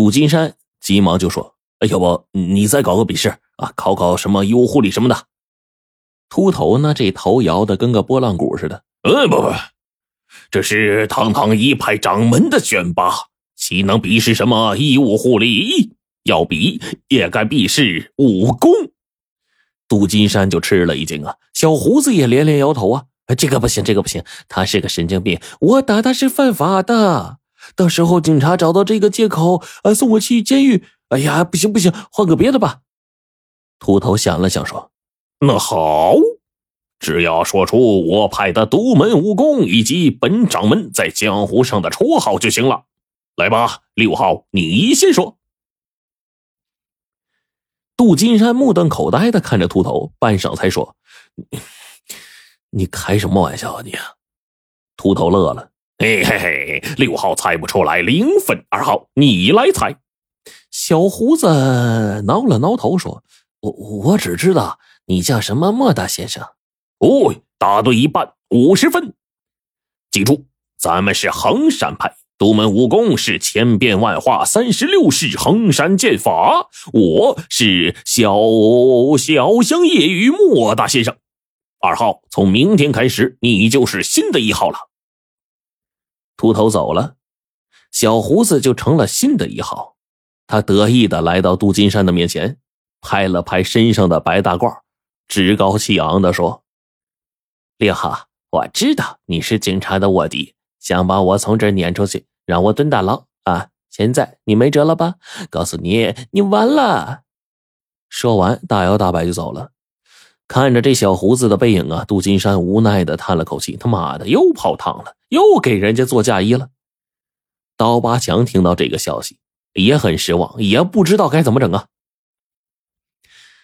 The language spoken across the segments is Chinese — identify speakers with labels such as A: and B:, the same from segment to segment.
A: 杜金山急忙就说：“哎，要不你再搞个比试啊，考考什么医务护理什么的。”秃头呢，这头摇的跟个拨浪鼓似的。
B: 呃，不不，这是堂堂一派掌门的选拔，岂能比试什么医务护理？要比也该比试武功。
A: 杜金山就吃了一惊啊，小胡子也连连摇头啊，这个不行，这个不行，他是个神经病，我打他是犯法的，到时候警察找到这个借口，呃，送我去监狱。哎呀，不行不行，换个别的吧。秃头想了想说：“
B: 那好，只要说出我派的独门武功以及本掌门在江湖上的绰号就行了。来吧，六号，你先说。”
A: 杜金山目瞪口呆的看着秃头，半晌才说：“你开什么玩笑啊你？”
B: 秃头乐了：“嘿嘿嘿，六号猜不出来零分，二号你来猜。”
A: 小胡子挠了挠头说：“我我只知道你叫什么莫大先生。”
B: 哦，答对一半，五十分。记住，咱们是衡山派。独门武功是千变万化，三十六式衡山剑法。我是小小香叶雨莫大先生，二号，从明天开始，你就是新的一号了。
A: 秃头走了，小胡子就成了新的一号。他得意的来到杜金山的面前，拍了拍身上的白大褂，趾高气昂的说：“六号，我知道你是警察的卧底，想把我从这儿撵出去。”让我蹲大牢啊！现在你没辙了吧？告诉你，你完了。说完，大摇大摆就走了。看着这小胡子的背影啊，杜金山无奈的叹了口气：“他妈的，又泡汤了，又给人家做嫁衣了。”刀疤强听到这个消息也很失望，也不知道该怎么整啊。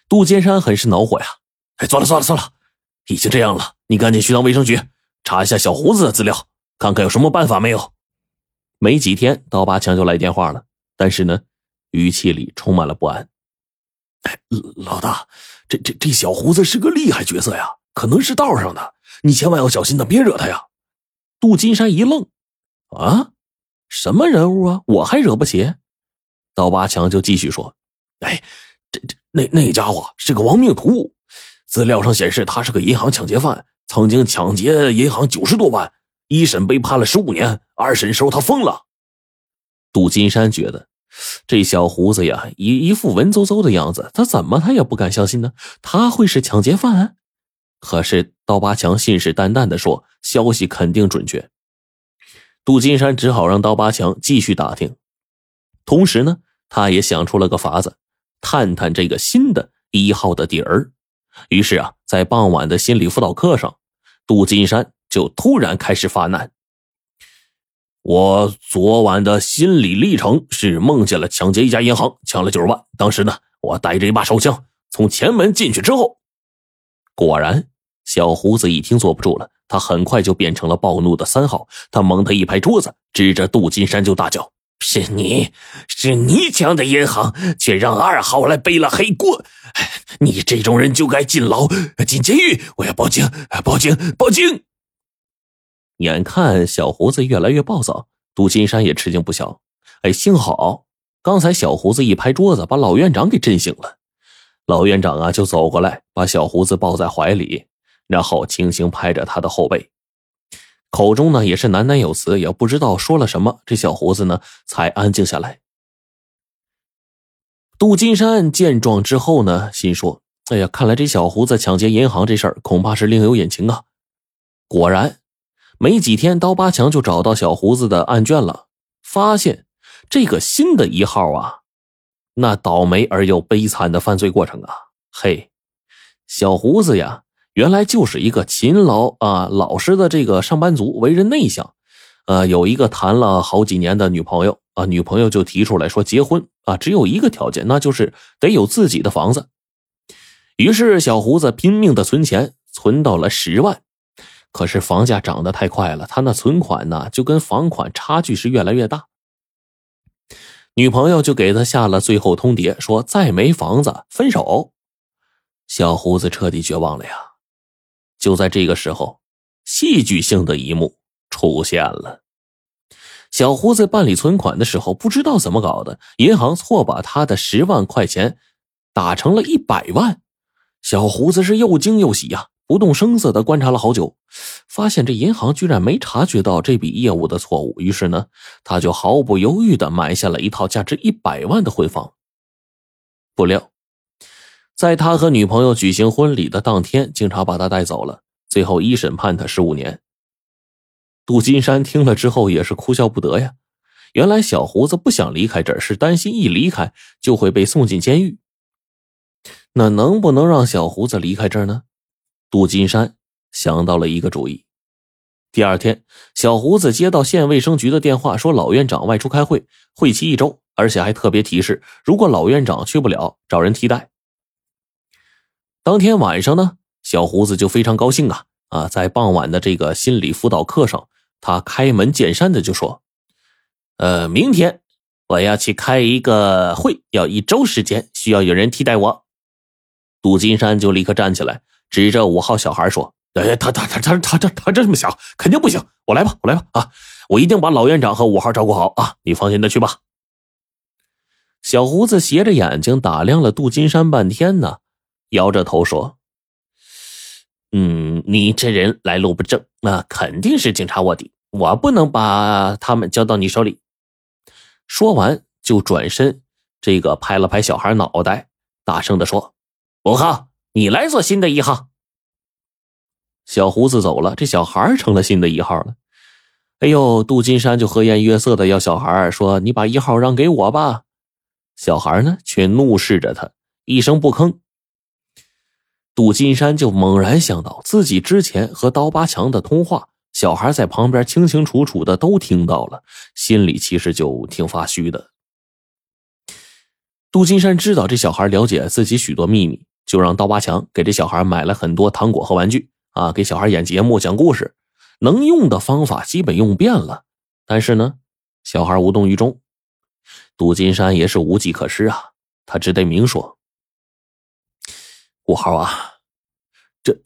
A: 杜金山很是恼火呀！
B: 哎，算了算了算了，已经这样了，你赶紧去趟卫生局查一下小胡子的资料，看看有什么办法没有。
A: 没几天，刀疤强就来电话了，但是呢，语气里充满了不安。
B: 哎，老大，这这这小胡子是个厉害角色呀，可能是道上的，你千万要小心的，别惹他呀。
A: 杜金山一愣，啊，什么人物啊？我还惹不起？刀疤强就继续说：“
B: 哎，这这那那家伙是个亡命徒，资料上显示他是个银行抢劫犯，曾经抢劫银行九十多万。”一审被判了十五年，二审时候他疯了。
A: 杜金山觉得这小胡子呀，一一副文绉绉的样子，他怎么他也不敢相信呢？他会是抢劫犯？可是刀疤强信誓旦旦的说，消息肯定准确。杜金山只好让刀疤强继续打听，同时呢，他也想出了个法子，探探这个新的一号的底儿。于是啊，在傍晚的心理辅导课上，杜金山。就突然开始发难。我昨晚的心理历程是梦见了抢劫一家银行，抢了九十万。当时呢，我带着一把手枪从前门进去之后，果然，小胡子一听坐不住了，他很快就变成了暴怒的三号。他猛地一拍桌子，指着杜金山就大叫：“是你是你抢的银行，却让二号来背了黑锅！你这种人就该进牢、进监狱！我要报警！报警！报警！”眼看小胡子越来越暴躁，杜金山也吃惊不小。哎，幸好刚才小胡子一拍桌子，把老院长给震醒了。老院长啊，就走过来，把小胡子抱在怀里，然后轻轻拍着他的后背，口中呢也是喃喃有词，也不知道说了什么。这小胡子呢才安静下来。杜金山见状之后呢，心说：“哎呀，看来这小胡子抢劫银行这事儿恐怕是另有隐情啊。”果然。没几天，刀疤强就找到小胡子的案卷了，发现这个新的一号啊，那倒霉而又悲惨的犯罪过程啊，嘿，小胡子呀，原来就是一个勤劳啊老实的这个上班族，为人内向，呃，有一个谈了好几年的女朋友啊，女朋友就提出来说结婚啊，只有一个条件，那就是得有自己的房子。于是小胡子拼命的存钱，存到了十万。可是房价涨得太快了，他那存款呢，就跟房款差距是越来越大。女朋友就给他下了最后通牒，说再没房子分手。小胡子彻底绝望了呀！就在这个时候，戏剧性的一幕出现了。小胡子办理存款的时候，不知道怎么搞的，银行错把他的十万块钱打成了一百万。小胡子是又惊又喜呀，不动声色的观察了好久，发现这银行居然没察觉到这笔业务的错误。于是呢，他就毫不犹豫的买下了一套价值一百万的婚房。不料，在他和女朋友举行婚礼的当天，警察把他带走了，最后一审判他十五年。杜金山听了之后也是哭笑不得呀。原来小胡子不想离开这儿，是担心一离开就会被送进监狱。那能不能让小胡子离开这儿呢？杜金山想到了一个主意。第二天，小胡子接到县卫生局的电话，说老院长外出开会，会期一周，而且还特别提示，如果老院长去不了，找人替代。当天晚上呢，小胡子就非常高兴啊啊，在傍晚的这个心理辅导课上。他开门见山的就说：“呃，明天我要去开一个会，要一周时间，需要有人替代我。”杜金山就立刻站起来，指着五号小孩说：“哎，他他他他他他他这么想，肯定不行！我来吧，我来吧！啊，我一定把老院长和五号照顾好啊！你放心的去吧。”小胡子斜着眼睛打量了杜金山半天呢，摇着头说。嗯，你这人来路不正，那肯定是警察卧底。我不能把他们交到你手里。说完就转身，这个拍了拍小孩脑袋，大声的说：“五号，你来做新的一号。”小胡子走了，这小孩成了新的一号了。哎呦，杜金山就和颜悦色的要小孩说：“你把一号让给我吧。”小孩呢，却怒视着他，一声不吭。杜金山就猛然想到，自己之前和刀疤强的通话，小孩在旁边清清楚楚的都听到了，心里其实就挺发虚的。杜金山知道这小孩了解自己许多秘密，就让刀疤强给这小孩买了很多糖果和玩具啊，给小孩演节目、讲故事，能用的方法基本用遍了。但是呢，小孩无动于衷。杜金山也是无计可施啊，他只得明说。五号啊，这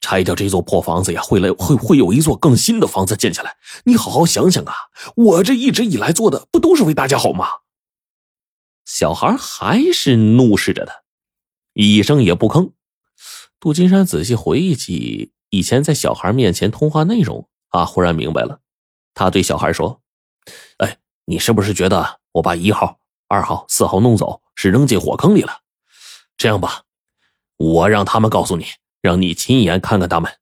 A: 拆掉这座破房子呀，会来会会有一座更新的房子建起来。你好好想想啊，我这一直以来做的不都是为大家好吗？小孩还是怒视着他，一声也不吭。杜金山仔细回忆起以前在小孩面前通话内容啊，忽然明白了。他对小孩说：“哎，你是不是觉得我把一号、二号、四号弄走是扔进火坑里了？”这样吧，我让他们告诉你，让你亲眼看看他们。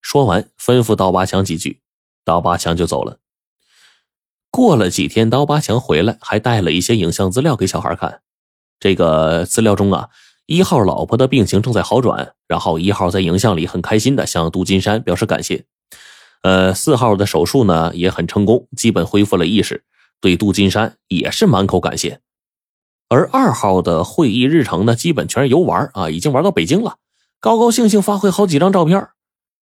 A: 说完，吩咐刀疤强几句，刀疤强就走了。过了几天，刀疤强回来，还带了一些影像资料给小孩看。这个资料中啊，一号老婆的病情正在好转，然后一号在影像里很开心的向杜金山表示感谢。呃，四号的手术呢也很成功，基本恢复了意识，对杜金山也是满口感谢。而二号的会议日程呢，基本全是游玩啊，已经玩到北京了，高高兴兴发回好几张照片。